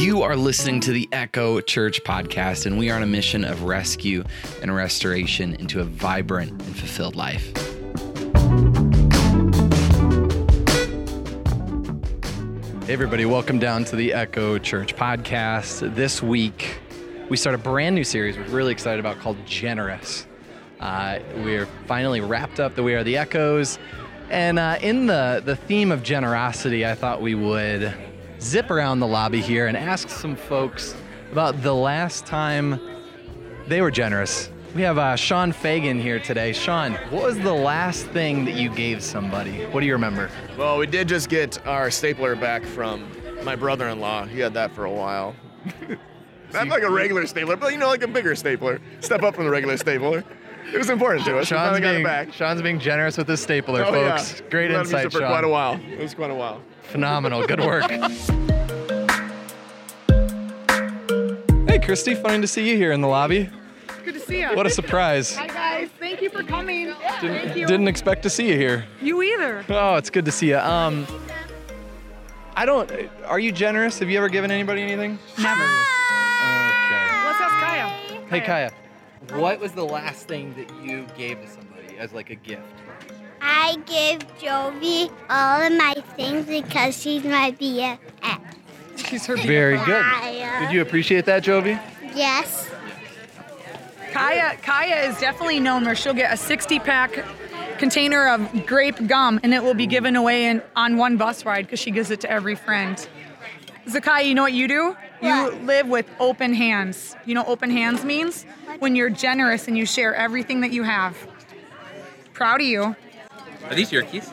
You are listening to the Echo Church podcast, and we are on a mission of rescue and restoration into a vibrant and fulfilled life. Hey, everybody, welcome down to the Echo Church podcast. This week, we start a brand new series we're really excited about called Generous. Uh, we're finally wrapped up the We Are the Echoes. And uh, in the, the theme of generosity, I thought we would zip around the lobby here and ask some folks about the last time they were generous. We have uh, Sean Fagan here today. Sean, what was the last thing that you gave somebody? What do you remember? Well, we did just get our stapler back from my brother-in-law. He had that for a while. Not like a regular stapler, but you know, like a bigger stapler. Step up from the regular stapler. It was important to us. We Sean's got being, it back. Sean's being generous with his stapler, Oh, folks. yeah. Great We let him use insight, it for quite a while. It was quite a while. Phenomenal. Good work. hey, Christy, fun to see you here in the lobby. Good to see you. What a surprise. Hi guys, thank you for coming. Thank you. Didn't expect to see you here. you either. Oh, it's good to see you. Um, I don't. Are you generous? Have you ever given anybody anything? Never. Okay. Let's ask Kaya. Hey, Kaya. What was the last thing that you gave to somebody as like a gift? I give Jovi all of my things because she's my BFF. She's her Very good. Kaya. Did you appreciate that, Jovi? Yes. Kaya. Kaya is definitely known where she'll get a 60 pack container of grape gum and it will be given away in, on one bus ride because she gives it to every friend. Zakai, you know what you do? You What? live with open hands. You know what open hands means? When you're generous and you share everything that you have. Proud of you. Are these your keys?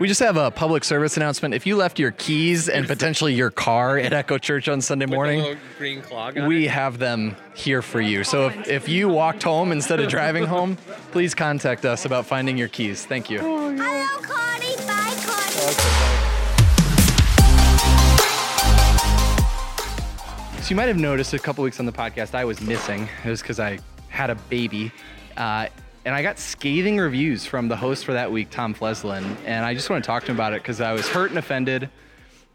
We just have a public service announcement. If you left your keys and potentially your car at Echo Church on Sunday morning, green clog on we it? have them here for you. So if, if you walked home instead of driving home, please contact us about finding your keys. Thank you. Hello, Connie. Bye, Connie. So you might have noticed a couple weeks on the podcast I was missing. It was because I had a baby. Uh, and I got scathing reviews from the host for that week, Tom Fleslin. And I just want to talk to him about it because I was hurt and offended.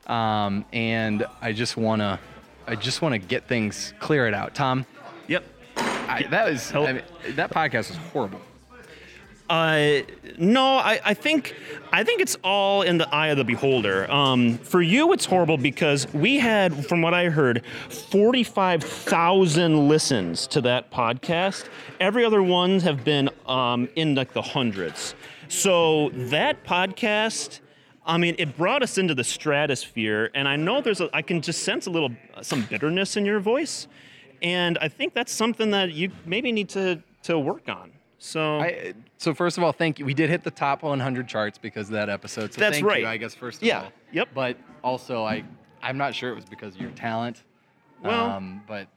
Um, and I just want to, I just want to get things, clear it out. Tom, Yep. I, that was, I mean, that podcast was horrible. Uh, no, I, I think I think it's all in the eye of the beholder. Um, for you, it's horrible because we had, from what I heard, forty-five thousand listens to that podcast. Every other ones have been um, in like the hundreds. So that podcast. I mean, it brought us into the stratosphere, and I know there's a, I can just sense a little, some bitterness in your voice, and I think that's something that you maybe need to to work on. So I, so first of all, thank you. We did hit the top 100 charts because of that episode. So That's thank right. you, I guess first of Yeah. all. Yep. But also, I, I'm not sure it was because of your talent. Well- um, but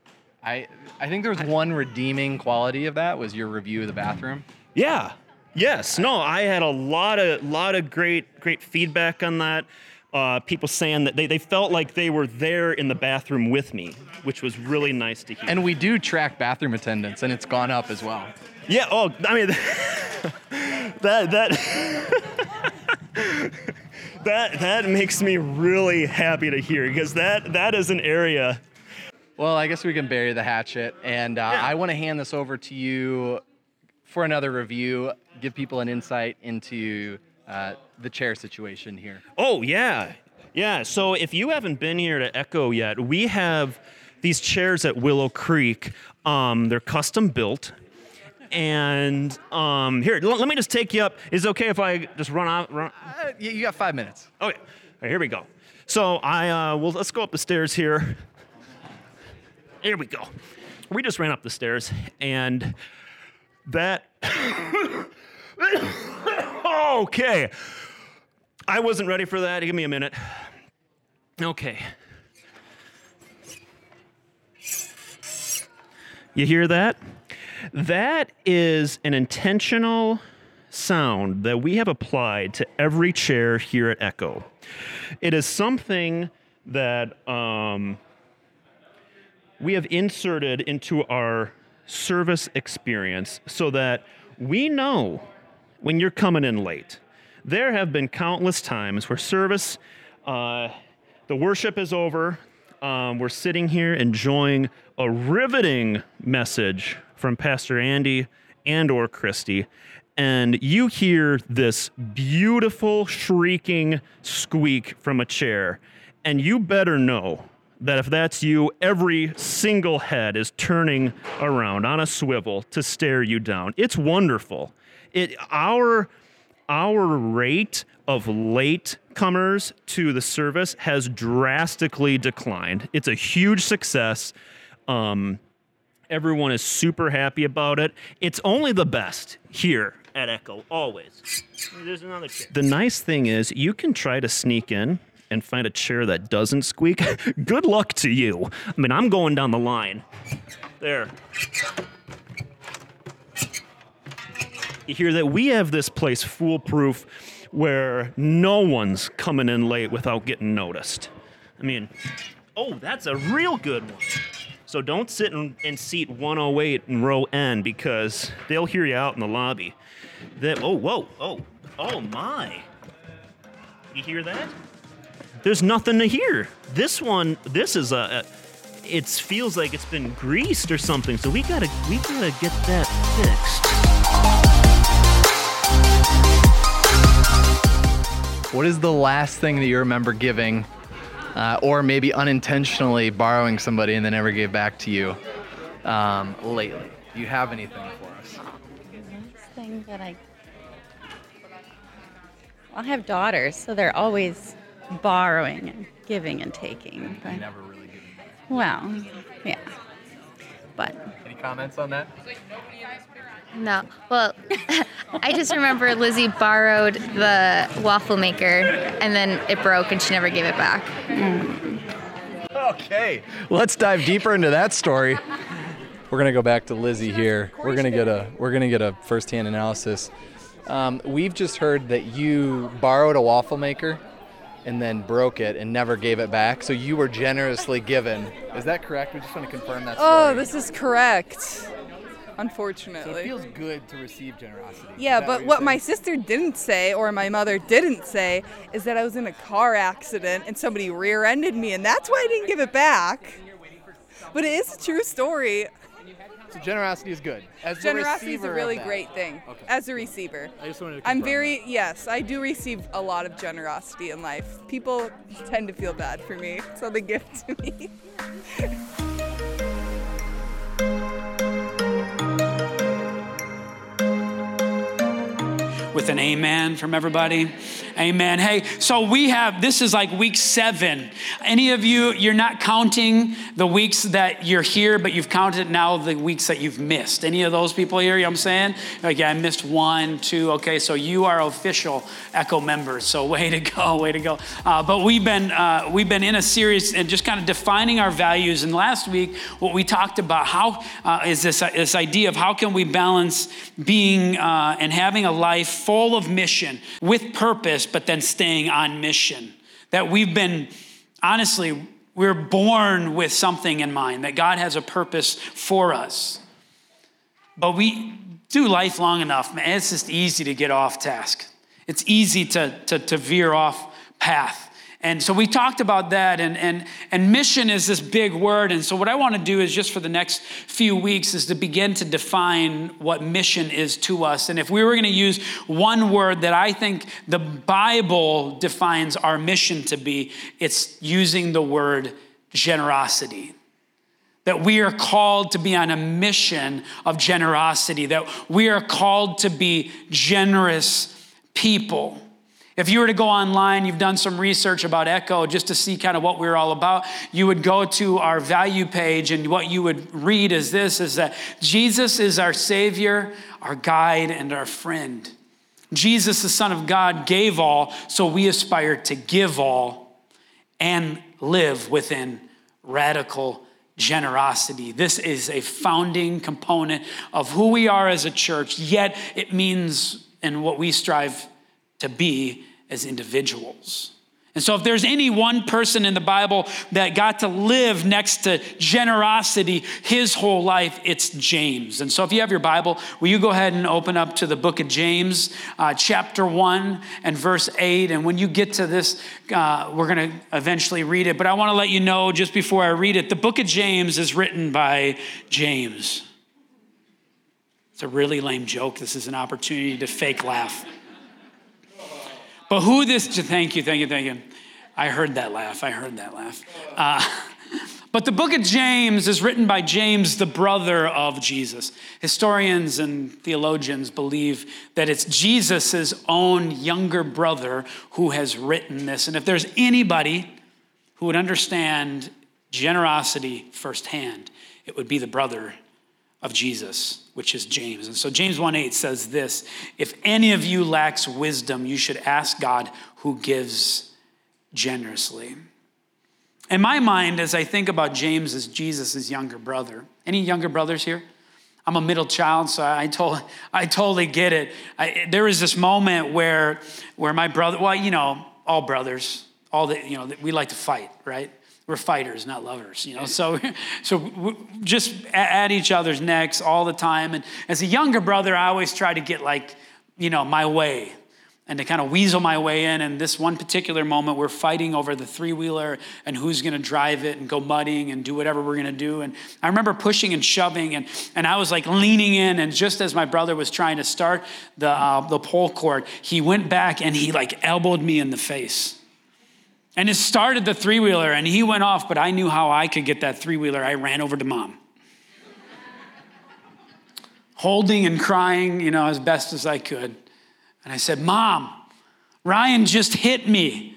I, I think there was one redeeming quality of that was your review of the bathroom. Yeah. Yes. No, I had a lot of lot of great great feedback on that. Uh, people saying that they, they felt like they were there in the bathroom with me, which was really nice to hear. And we do track bathroom attendance, and it's gone up as well. Yeah. Oh, I mean, that that that that makes me really happy to hear because that that is an area. Well, I guess we can bury the hatchet, and uh, Yeah. I want to hand this over to you for another review. Give people an insight into uh, the chair situation here. Oh yeah, yeah. So if you haven't been here to Echo yet, we have these chairs at Willow Creek. Um, they're custom built, and um, here, l- let me just take you up. Is it okay if I just run out? Run? Uh, you you got five minutes. Okay, All right, here we go. So I uh, well, let's go up the stairs here. Here we go. We just ran up the stairs, and that. okay. I wasn't ready for that. Give me a minute. Okay. You hear that? That is an intentional sound that we have applied to every chair here at Echo. It is something that um, we have inserted into our service experience so that we know when you're coming in late. There have been countless times where service, uh, the worship is over, Um, we're sitting here enjoying a riveting message from Pastor Andy and or Christy, and you hear this beautiful shrieking squeak from a chair, and you better know that if that's you, every single head is turning around on a swivel to stare you down. It's wonderful. It our our rate of late comers to the service has drastically declined. It's a huge success. Um, everyone is super happy about it. It's only the best here at Echo, always. There's another chair. The nice thing is, you can try to sneak in and find a chair that doesn't squeak. Good luck to you. I mean, I'm going down the line. There. You hear that we have this place foolproof where no one's coming in late without getting noticed. I mean, oh, that's a real good one. So don't sit in, in seat 108 in row N because they'll hear you out in the lobby. That oh whoa oh oh my. You hear that? There's nothing to hear. This one, this is a, a it feels like it's been greased or something. So we gotta we gotta get that fixed. What is the last thing that you remember giving, uh, or maybe unintentionally borrowing somebody and they never gave back to you um, lately? Do you have anything for us? Last thing that I I have daughters, so they're always borrowing and giving and taking. But, never really giving back. Well, yeah. But any comments on that? No. Well, I just remember Lizzie borrowed the waffle maker and then it broke and she never gave it back. Mm. Okay, let's dive deeper into that story. We're gonna go back to Lizzie here. We're gonna get a we're gonna get a firsthand analysis. Um, we've just heard that you borrowed a waffle maker and then broke it and never gave it back. So you were generously given. Is that correct? We just want to confirm that. Oh, story. Oh, this is correct. Unfortunately. So it feels good to receive generosity. Yeah, but what, what my sister didn't say or my mother didn't say is that I was in a car accident and somebody rear-ended me and that's why I didn't give it back. But it is a true story. So generosity is good. As generosity is a really great thing. Okay. As a receiver, I just wanted to. I'm very that. yes. I do receive a lot of generosity in life. People tend to feel bad for me, so they give to me. with an amen from everybody. Amen. Hey, so we have, this is like week seven. Any of you, you're not counting the weeks that you're here, but you've counted now the weeks that you've missed. Any of those people here, you know what I'm saying? Like, yeah, I missed one, two. Okay, so you are official Echo members. So way to go, way to go. Uh, but we've been, uh, we've been in a series and just kind of defining our values. And last week, what we talked about, how uh, is this, this idea of how can we balance being uh, and having a life full of mission with purpose but then staying on mission. That we've been, honestly, we're born with something in mind, that God has a purpose for us. But we do life long enough, man, it's just easy to get off task. It's easy to, to, to veer off path. And so we talked about that, and, and, and mission is this big word. And so, what I want to do is just for the next few weeks is to begin to define what mission is to us. And if we were going to use one word that I think the Bible defines our mission to be, it's using the word generosity that we are called to be on a mission of generosity, that we are called to be generous people. If you were to go online, you've done some research about Echo just to see kind of what we're all about, you would go to our value page and what you would read is this is that Jesus is our savior, our guide and our friend. Jesus the son of God gave all, so we aspire to give all and live within radical generosity. This is a founding component of who we are as a church, yet it means and what we strive to be as individuals. And so, if there's any one person in the Bible that got to live next to generosity his whole life, it's James. And so, if you have your Bible, will you go ahead and open up to the book of James, uh, chapter 1 and verse 8? And when you get to this, uh, we're going to eventually read it. But I want to let you know just before I read it the book of James is written by James. It's a really lame joke. This is an opportunity to fake laugh. But who this, thank you, thank you, thank you. I heard that laugh. I heard that laugh. Uh, but the book of James is written by James, the brother of Jesus. Historians and theologians believe that it's Jesus' own younger brother who has written this. And if there's anybody who would understand generosity firsthand, it would be the brother of Jesus, which is James. And so James 1:8 says this, if any of you lacks wisdom, you should ask God who gives generously. In my mind, as I think about James as Jesus' younger brother, any younger brothers here? I'm a middle child, so I, told, I totally get it. I, there was this moment where, where my brother, well, you know, all brothers, all the, you know, we like to fight, right? We're fighters, not lovers, you know. So, so just at each other's necks all the time. And as a younger brother, I always try to get like, you know, my way and to kind of weasel my way in. And this one particular moment, we're fighting over the three wheeler and who's going to drive it and go mudding and do whatever we're going to do. And I remember pushing and shoving, and, and I was like leaning in. And just as my brother was trying to start the, uh, the pole cord, he went back and he like elbowed me in the face. And it started the three wheeler, and he went off, but I knew how I could get that three wheeler. I ran over to mom. Holding and crying, you know, as best as I could. And I said, Mom, Ryan just hit me.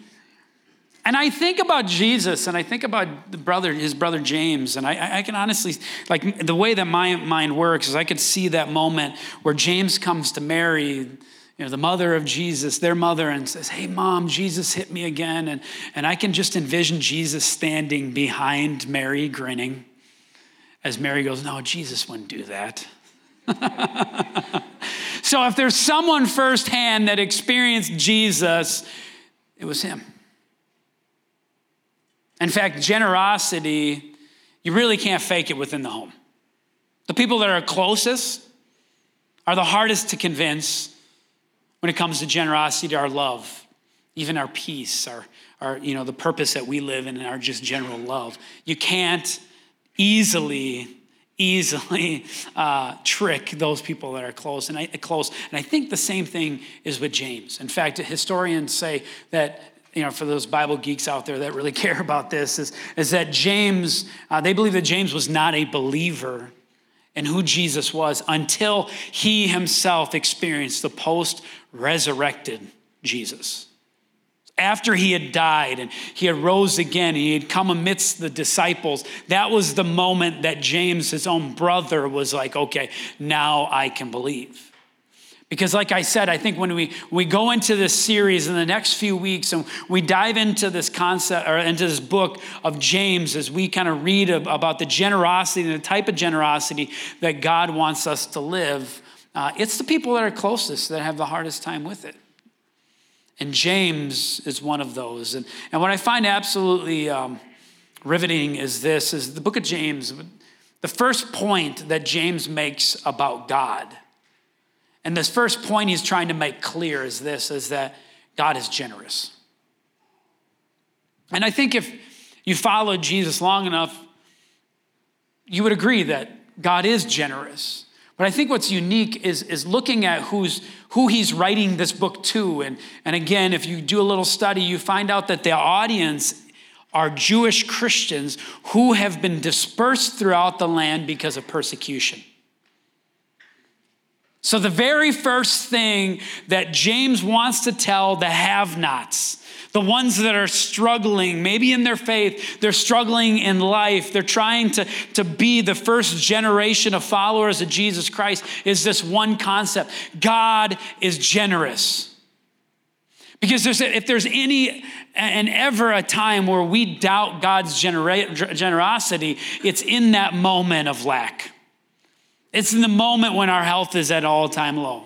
And I think about Jesus and I think about the brother, his brother James, and I, I, can honestly, like the way that my mind works is I could see that moment where James comes to Mary, you know, the mother of Jesus, their mother, and says, Hey, mom, Jesus hit me again. And, and I can just envision Jesus standing behind Mary, grinning, as Mary goes, No, Jesus wouldn't do that. so if there's someone firsthand that experienced Jesus, it was him. In fact, generosity, you really can't fake it within the home. The people that are closest are the hardest to convince when it comes to generosity to our love, even our peace, our, our you know, the purpose that we live in and our just general love. You can't easily easily uh, trick those people that are close and I, close. And I think the same thing is with James. In fact, historians say that you know, for those Bible geeks out there that really care about this, is, is that James, uh, they believe that James was not a believer in who Jesus was until he himself experienced the post resurrected Jesus. After he had died and he had rose again, he had come amidst the disciples. That was the moment that James, his own brother, was like, okay, now I can believe. Because, like I said, I think when we, we go into this series in the next few weeks and we dive into this concept or into this book of James as we kind of read about the generosity and the type of generosity that God wants us to live, uh, it's the people that are closest that have the hardest time with it. And James is one of those. And, and what I find absolutely um, riveting is this is the book of James, the first point that James makes about God and this first point he's trying to make clear is this is that God is generous. And I think if you followed Jesus long enough, you would agree that God is generous. But I think what's unique is, is looking at who's, who he's writing this book to. And, and again, if you do a little study, you find out that the audience are Jewish Christians who have been dispersed throughout the land because of persecution. So, the very first thing that James wants to tell the have nots, the ones that are struggling, maybe in their faith, they're struggling in life, they're trying to, to be the first generation of followers of Jesus Christ, is this one concept God is generous. Because there's, if there's any and ever a time where we doubt God's generosity, it's in that moment of lack. It's in the moment when our health is at all time low.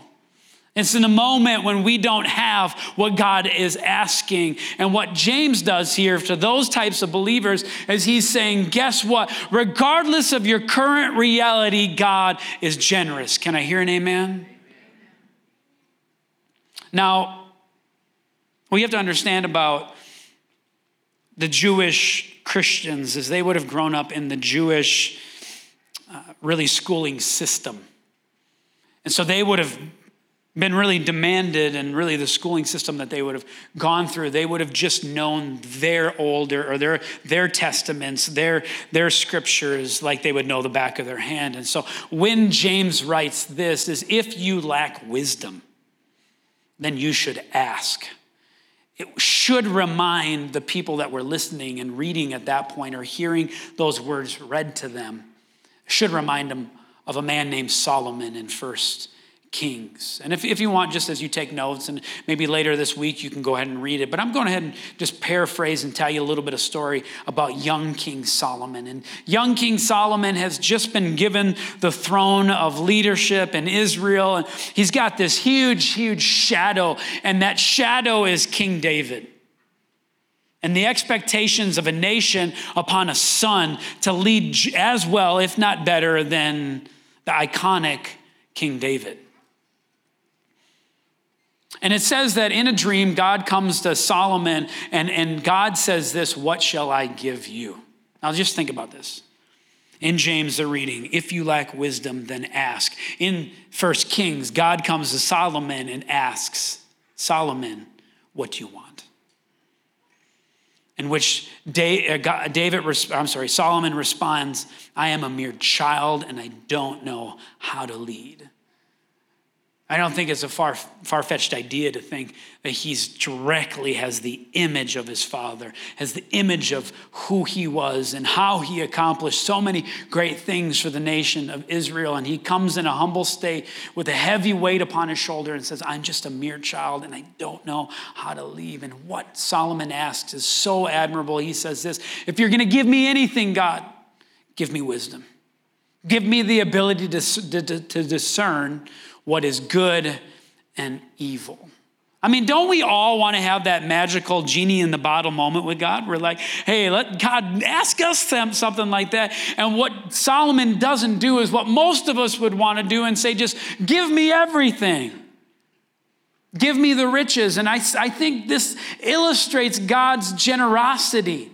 It's in a moment when we don't have what God is asking. And what James does here to those types of believers is he's saying, guess what? Regardless of your current reality, God is generous. Can I hear an amen? Now, we have to understand about the Jewish Christians is they would have grown up in the Jewish, uh, really schooling system. And so they would have been really demanded and really the schooling system that they would have gone through they would have just known their older or their their testaments their their scriptures like they would know the back of their hand. And so when james writes this is if you lack wisdom then you should ask. It should remind the people that were listening and reading at that point or hearing those words read to them. Should remind them of a man named solomon in first Kings. And if, if you want, just as you take notes, and maybe later this week you can go ahead and read it, but I'm going ahead and just paraphrase and tell you a little bit of story about young King Solomon. And young King Solomon has just been given the throne of leadership in Israel, and he's got this huge, huge shadow, and that shadow is King David. And the expectations of a nation upon a son to lead as well, if not better, than the iconic King David. And it says that in a dream, God comes to Solomon and, and God says this, What shall I give you? Now just think about this. In James, the reading, if you lack wisdom, then ask. In First Kings, God comes to Solomon and asks, Solomon, what do you want? In which uh, David, I'm sorry, Solomon responds, I am a mere child and I don't know how to lead. I don't think it's a far far fetched idea to think that he's directly has the image of his father, has the image of who he was and how he accomplished so many great things for the nation of Israel. And he comes in a humble state with a heavy weight upon his shoulder and says, I'm just a mere child and I don't know how to leave. And what Solomon asks is so admirable. He says this If you're going to give me anything, God, give me wisdom. Give me the ability to, to, to discern what is good and evil. I mean, don't we all want to have that magical genie in the bottle moment with God? We're like, hey, let God ask us something like that. And what Solomon doesn't do is what most of us would want to do and say, just give me everything. Give me the riches. And I, I think this illustrates God's generosity.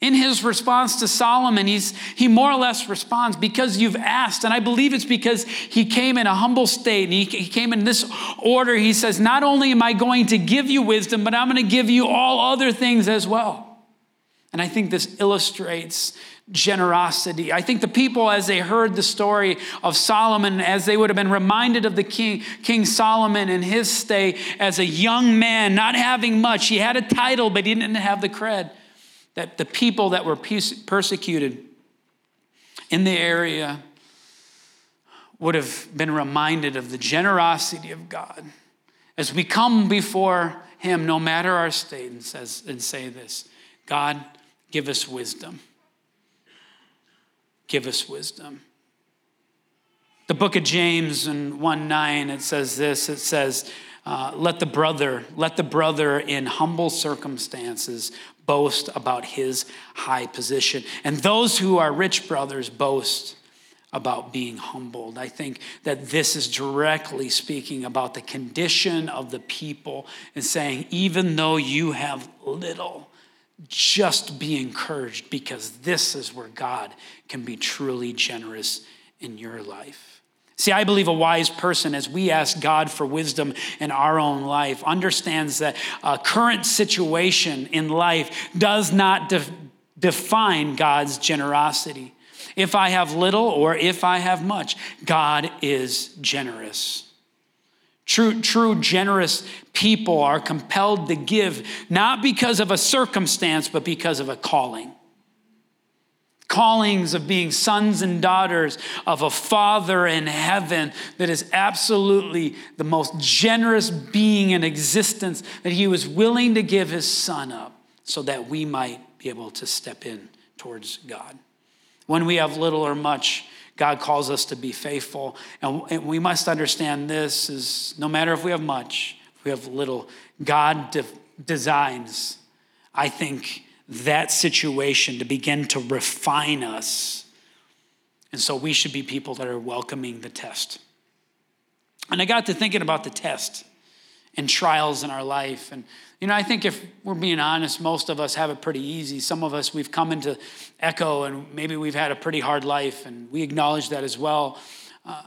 In his response to Solomon, he's, he more or less responds, Because you've asked. And I believe it's because he came in a humble state and he, he came in this order. He says, Not only am I going to give you wisdom, but I'm going to give you all other things as well. And I think this illustrates generosity. I think the people, as they heard the story of Solomon, as they would have been reminded of the king, King Solomon in his stay as a young man, not having much, he had a title, but he didn't have the cred that the people that were persecuted in the area would have been reminded of the generosity of God as we come before Him, no matter our state, and, says, and say this God, give us wisdom. Give us wisdom. The book of James in 1 9, it says this it says, uh, let the brother, let the brother in humble circumstances boast about his high position. And those who are rich brothers boast about being humbled. I think that this is directly speaking about the condition of the people and saying, even though you have little, just be encouraged because this is where God can be truly generous in your life. See, I believe a wise person, as we ask God for wisdom in our own life, understands that a current situation in life does not de- define God's generosity. If I have little or if I have much, God is generous. True, true generous people are compelled to give, not because of a circumstance, but because of a calling callings of being sons and daughters of a Father in heaven that is absolutely the most generous being in existence, that he was willing to give his son up so that we might be able to step in towards God. When we have little or much, God calls us to be faithful. And, we must understand this is no matter if we have much, if we have little, God de- designs, I think, that situation to begin to refine us. And so we should be people that are welcoming the test. And I got to thinking about the test and trials in our life. And, you know, I think if we're being honest, most of us have it pretty easy. Some of us, we've come into Echo and maybe we've had a pretty hard life, and we acknowledge that as well. Uh,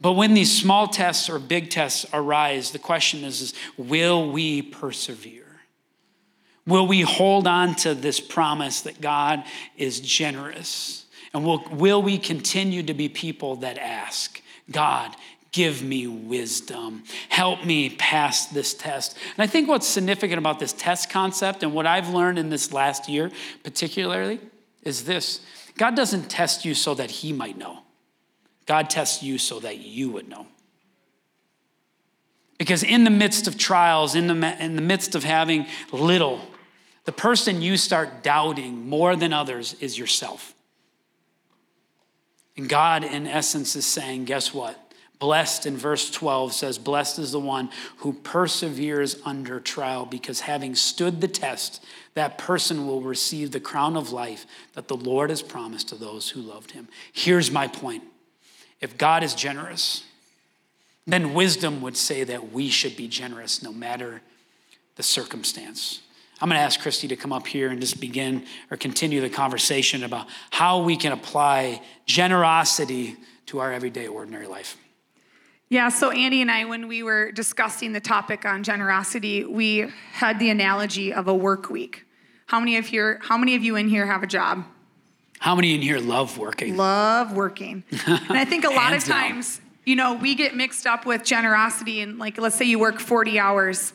but when these small tests or big tests arise, the question is, is will we persevere? Will we hold on to this promise that God is generous? And will, will we continue to be people that ask, God, give me wisdom. Help me pass this test. And I think what's significant about this test concept and what I've learned in this last year, particularly, is this God doesn't test you so that He might know, God tests you so that you would know. Because in the midst of trials, in the, in the midst of having little, the person you start doubting more than others is yourself. And God, in essence, is saying, guess what? Blessed in verse 12 says, Blessed is the one who perseveres under trial, because having stood the test, that person will receive the crown of life that the Lord has promised to those who loved him. Here's my point if God is generous, then wisdom would say that we should be generous no matter the circumstance. I'm going to ask Christy to come up here and just begin or continue the conversation about how we can apply generosity to our everyday, ordinary life. Yeah, so Andy and I, when we were discussing the topic on generosity, we had the analogy of a work week. How many of here, how many of you in here have a job? How many in here love working? Love working. and I think a lot of times, down. you know, we get mixed up with generosity and like let's say you work 40 hours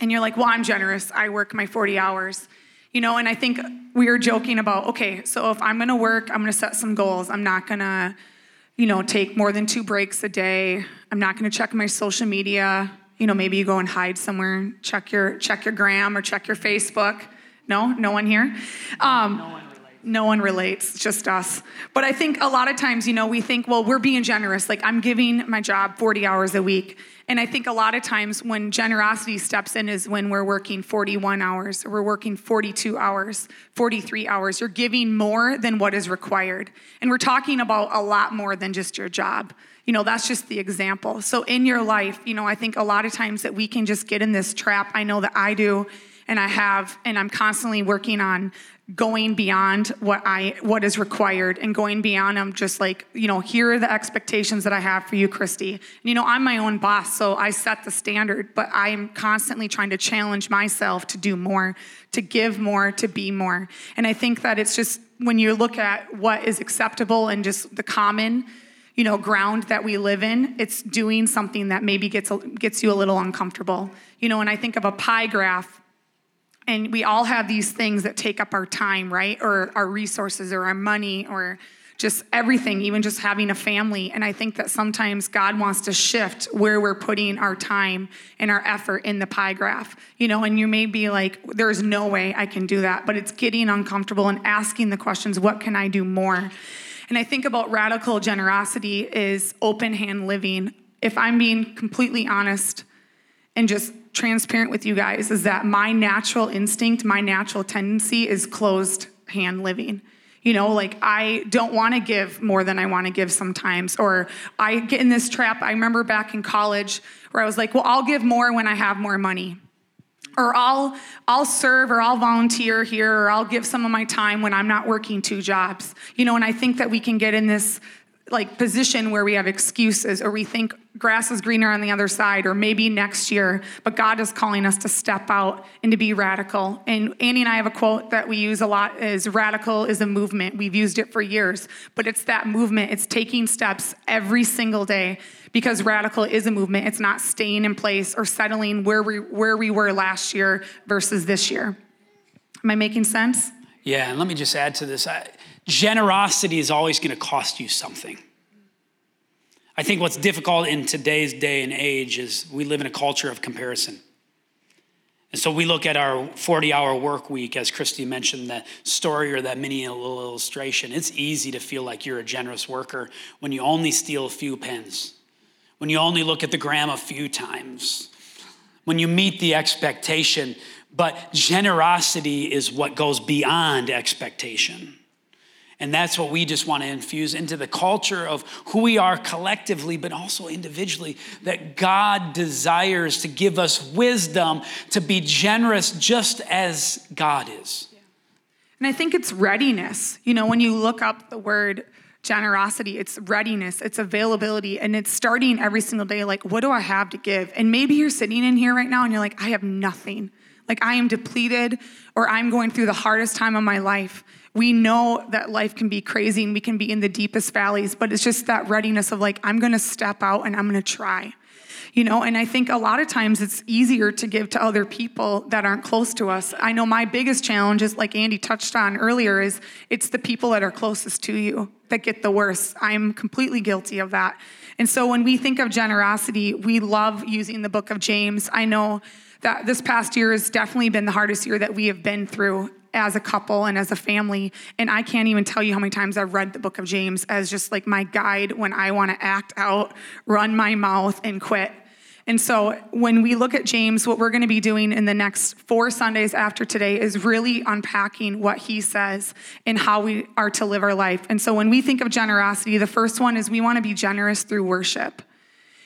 and you're like, "Well, I'm generous. I work my 40 hours." You know, and I think we were joking about, okay, so if I'm going to work, I'm going to set some goals. I'm not going to you know, take more than two breaks a day. I'm not going to check my social media. You know, maybe you go and hide somewhere, check your check your gram or check your Facebook. No, no one here. Um, no one no one relates, just us. But I think a lot of times, you know, we think, well, we're being generous. Like I'm giving my job 40 hours a week. And I think a lot of times when generosity steps in is when we're working 41 hours, or we're working 42 hours, 43 hours. You're giving more than what is required. And we're talking about a lot more than just your job. You know, that's just the example. So in your life, you know, I think a lot of times that we can just get in this trap. I know that I do and I have, and I'm constantly working on going beyond what I what is required and going beyond I'm just like, you know, here are the expectations that I have for you, Christy. And, you know, I'm my own boss, so I set the standard, but I am constantly trying to challenge myself to do more, to give more, to be more. And I think that it's just when you look at what is acceptable and just the common you know ground that we live in it's doing something that maybe gets gets you a little uncomfortable you know and i think of a pie graph and we all have these things that take up our time, right? Or our resources or our money or just everything, even just having a family. And I think that sometimes God wants to shift where we're putting our time and our effort in the pie graph. You know, and you may be like, there's no way I can do that, but it's getting uncomfortable and asking the questions, what can I do more? And I think about radical generosity is open hand living. If I'm being completely honest and just transparent with you guys is that my natural instinct, my natural tendency is closed hand living. You know, like I don't want to give more than I want to give sometimes. Or I get in this trap. I remember back in college where I was like, well, I'll give more when I have more money. Or I'll I'll serve or I'll volunteer here or I'll give some of my time when I'm not working two jobs. You know, and I think that we can get in this like position where we have excuses or we think grass is greener on the other side or maybe next year but god is calling us to step out and to be radical. And Andy and i have a quote that we use a lot is radical is a movement. We've used it for years but it's that movement. It's taking steps every single day because radical is a movement. It's not staying in place or settling where we where we were last year versus this year. Am i making sense? Yeah and let me just add to this. I, generosity is always going to cost you something. I think what's difficult in today's day and age is we live in a culture of comparison. And So we look at our 40 hour work week, as Christy mentioned, that story or that mini little illustration. It's easy to feel like you're a generous worker when you only steal a few pens, when you only look at the gram a few times, when you meet the expectation. But generosity is what goes beyond expectation. And that's what we just want to infuse into the culture of who we are collectively, but also individually. That God desires to give us wisdom to be generous just as God is. And I think it's readiness. You know, when you look up the word generosity, it's readiness, it's availability, and it's starting every single day like, what do I have to give? And maybe you're sitting in here right now and you're like, I have nothing. Like, I am depleted or I'm going through the hardest time of my life we know that life can be crazy and we can be in the deepest valleys, but it's just that readiness of like, I'm gonna step out and I'm gonna try. You know, and I think a lot of times it's easier to give to other people that aren't close to us. I know my biggest challenge is like Andy touched on earlier is it's the people that are closest to you that get the worst. I'm completely guilty of that. And so when we think of generosity, we love using the book of James. I know that this past year has definitely been the hardest year that we have been through as a couple and as a family. And I can't even tell you how many times I've read the book of James as just like my guide when I want to act out, run my mouth, and quit. And so when we look at James, what we're going to be doing in the next four Sundays after today is really unpacking what he says and how we are to live our life. And so when we think of generosity, the first one is we want to be generous through worship.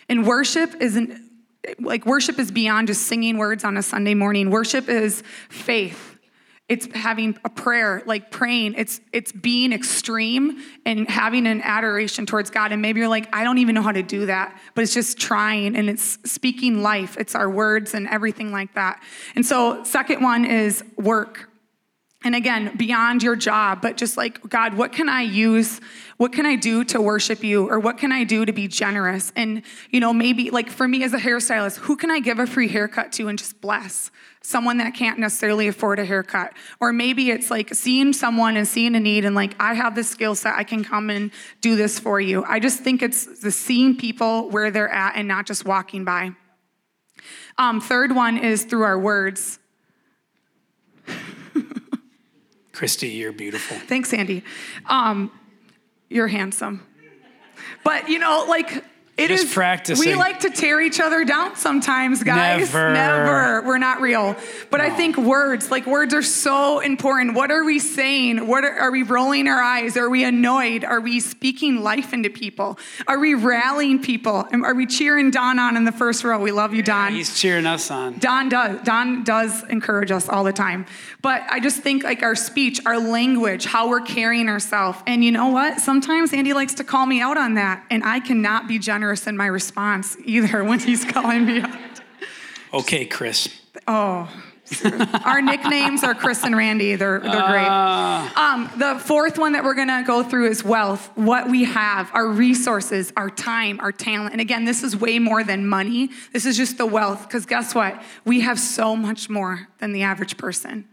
And worship isn't like worship is beyond just singing words on a Sunday morning. Worship is faith. It's having a prayer like praying. It's it's being extreme and having an adoration towards god. And maybe you're like i don't even know how to do that but it's just trying and it's speaking life. It's our words and everything like that. And so second one is work and again beyond your job but just like god what can i use what can i do to worship you or what can i do to be generous and you know maybe like for me as a hairstylist who can i give a free haircut to and just bless someone that can't necessarily afford a haircut. Or maybe it's like seeing someone and seeing a need and like, I have this skill set, I can come and do this for you. I just think it's the seeing people where they're at and not just walking by. Um, third one is through our words. Christy, you're beautiful. Thanks, Andy. Um, you're handsome. But you know, like it Just is, practicing. We like to tear each other down sometimes, guys. Never. Never. We're not real. But No. I think words, like words are so important. What are we saying? What are, are we rolling our eyes? Are we annoyed? Are we speaking life into people? Are we rallying people? Are we cheering Don on in the first row? We love you, Don. Yeah, He's cheering us on. Don does. Don does encourage us all the time. But I just think like our speech, our language, how we're carrying ourselves. And you know what? Sometimes Andy likes to call me out on that, and I cannot be generous in my response either when he's calling me out. Okay, Chris. Oh. Our nicknames are Chris and Randy. They're, they're great. Um, the fourth one that we're going to go through is wealth, what we have, our resources, our time, our talent. And again, this is way more than money. This is just the wealth, because guess what? We have so much more than the average person.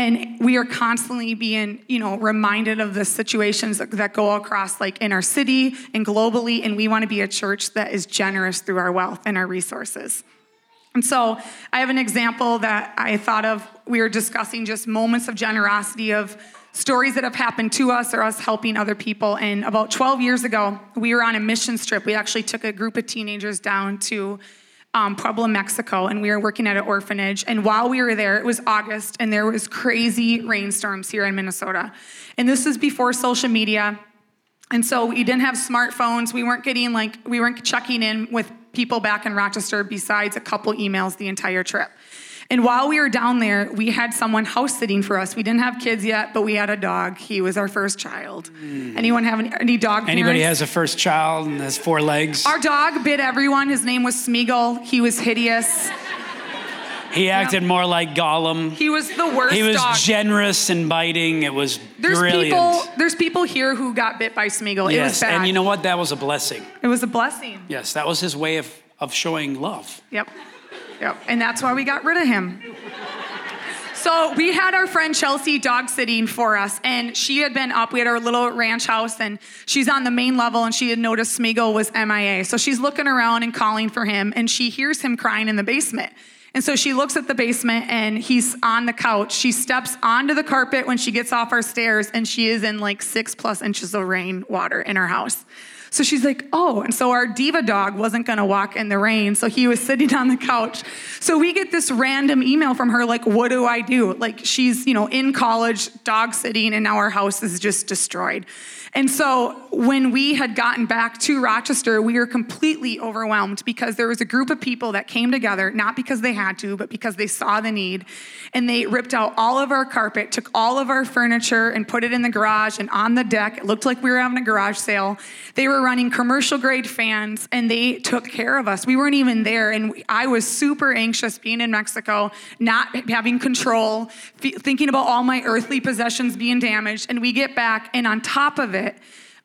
And we are constantly being, you know, reminded of the situations that, that go across, like in our city and globally. And we want to be a church that is generous through our wealth and our resources. And so I have an example that I thought of. We were discussing just moments of generosity of stories that have happened to us or us helping other people. And about 12 years ago, we were on a mission trip. We actually took a group of teenagers down to um, Puebla, Mexico, and we were working at an orphanage. And while we were there, it was August, and there was crazy rainstorms here in Minnesota. And this was before social media. And so we didn't have smartphones. We weren't getting like, we weren't checking in with people back in Rochester besides a couple emails the entire trip. And while we were down there, we had someone house sitting for us. We didn't have kids yet, but we had a dog. He was our first child. Hmm. Anyone have any, any dog Anybody parents? has a first child and has four legs? Our dog bit everyone. His name was Smeagol. He was hideous. He acted more like Gollum. He was the worst He was dog. generous and biting. It was there's brilliant. people. There's people here who got bit by Smeagol. It was yes, bad. and you know what? That was a blessing. it was a blessing. Yes, that was his way of, of showing love. Yep. Yep. And that's why we got rid of him. So we had our friend Chelsea dog sitting for us, and she had been up. We had our little ranch house, and she's on the main level, and she had noticed Smeagol was MIA. So she's looking around and calling for him, and she hears him crying in the basement. And so she looks at the basement and he's on the couch. She steps onto the carpet when she gets off our stairs and she is in like six plus inches of rain water in her house. So she's like, oh, and so our diva dog wasn't gonna walk in the rain, so he was sitting on the couch. So we get this random email from her, like, what do I do? Like, she's, you know, in college, dog sitting, and now our house is just destroyed. And so when we had gotten back to Rochester, we were completely overwhelmed because there was a group of people that came together, not because they had to, but because they saw the need. And they ripped out all of our carpet, took all of our furniture, and put it in the garage and on the deck. It looked like we were having a garage sale. They were running commercial grade fans and they took care of us. We weren't even there. And I was super anxious being in Mexico, not having control, thinking about all my earthly possessions being damaged. And we get back, and on top of it.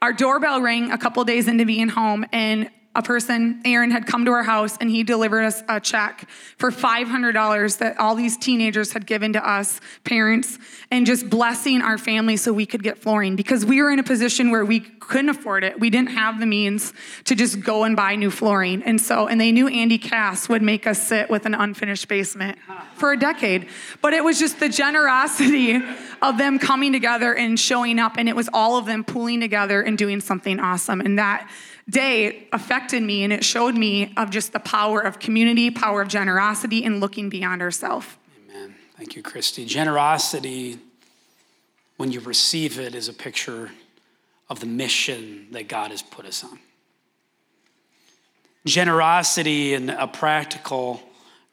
Our doorbell rang a couple days into being home, and a person, Aaron, had come to our house and he delivered us a check for $500 that all these teenagers had given to us, parents, and just blessing our family so we could get flooring because we were in a position where we couldn't afford it. We didn't have the means to just go and buy new flooring. And so, and they knew Andy Cass would make us sit with an unfinished basement for a decade. But it was just the generosity of them coming together and showing up, and it was all of them pooling together and doing something awesome. And that, day affected me and it showed me of just the power of community, power of generosity, and looking beyond ourselves. Amen. Thank you, Christy. Generosity, when you receive it, is a picture of the mission that God has put us on. Generosity in a practical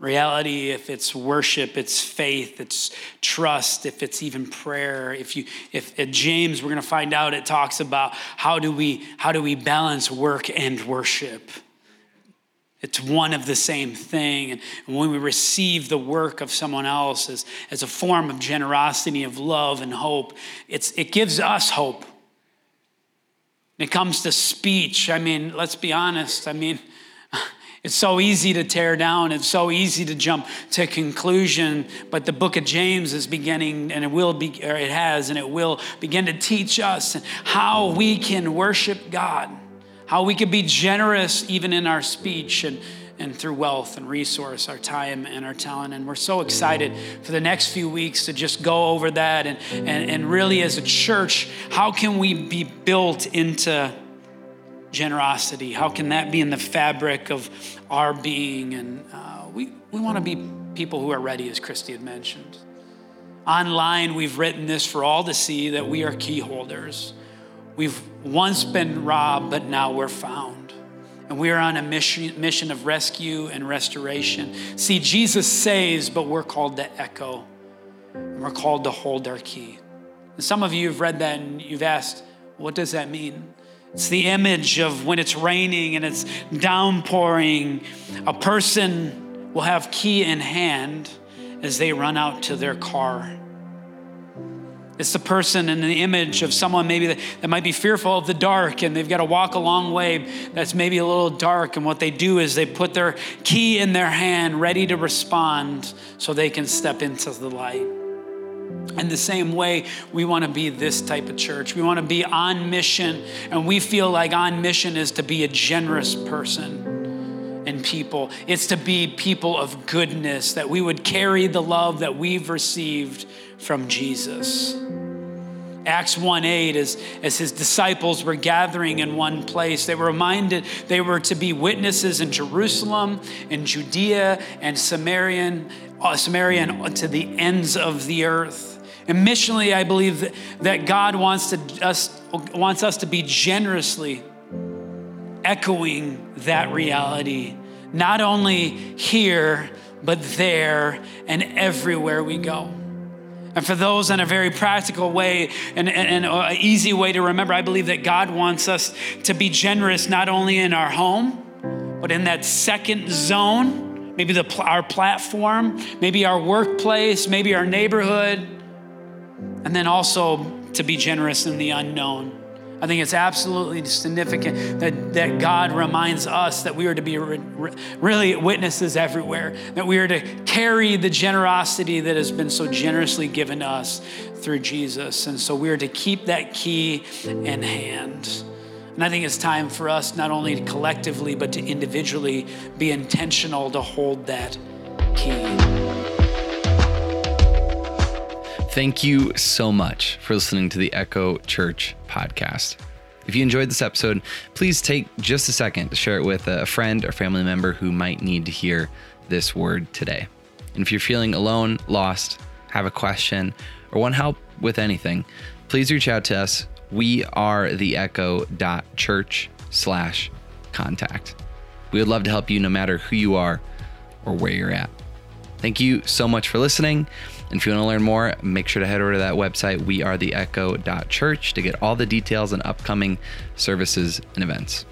reality, if it's worship, it's faith, it's trust, if it's even prayer. If you, if at James, we're going to find out it talks about how do we, how do we balance work and worship. It's one of the same thing. And when we receive the work of someone else as, as a form of generosity, of love and hope, it's, it gives us hope. When it comes to speech, I mean, let's be honest. I mean, it's so easy to tear down. It's so easy to jump to conclusion. But the book of James is beginning, and it will be, or it has, and it will begin to teach us how we can worship God, how we can be generous even in our speech and, and through wealth and resource, our time and our talent. And we're so excited for the next few weeks to just go over that and, and, and really as a church, how can we be built into generosity? How can that be in the fabric of our being? And uh, we, we want to be people who are ready, as Christy had mentioned. Online, we've written this for all to see that we are key holders. We've once been robbed, but now we're found. And we are on a mission, mission of rescue and restoration. See, Jesus saves, but we're called to echo. And We're called to hold our key. And some of you have read that and you've asked, what does that mean? It's the image of when it's raining and it's downpouring. A person will have key in hand as they run out to their car. It's the person in the image of someone maybe that, that might be fearful of the dark and they've got to walk a long way that's maybe a little dark. And what they do is they put their key in their hand, ready to respond so they can step into the light. In the same way, we want to be this type of church. We want to be on mission, and we feel like on mission is to be a generous person and people. It's to be people of goodness, that we would carry the love that we've received from Jesus. Acts 1 8, as, as his disciples were gathering in one place, they were reminded they were to be witnesses in Jerusalem, in Judea, and Samaria, Uh, Samaria, and to the ends of the earth. And missionally, I believe that, God wants, to, us, wants us to be generously echoing that reality, not only here, but there and everywhere we go. And for those in a very practical way and, and, and an easy way to remember, I believe that God wants us to be generous not only in our home, but in that second zone, maybe the, our platform, maybe our workplace, maybe our neighborhood and then also to be generous in the unknown. I think it's absolutely significant that, that God reminds us that we are to be re, re, really witnesses everywhere, that we are to carry the generosity that has been so generously given us through Jesus. And so we are to keep that key in hand. And I think it's time for us not only collectively, but to individually be intentional to hold that key. Thank you so much for listening to the Echo Church podcast. If you enjoyed this episode, please take just a second to share it with a friend or family member who might need to hear this word today. And if you're feeling alone, lost, have a question, or want help with anything, please reach out to us. We are the echo.church slash contact. We would love to help you no matter who you are or where you're at. Thank you so much for listening. And if you want to learn more, make sure to head over to that website, wearetheecho.church, to get all the details and upcoming services and events.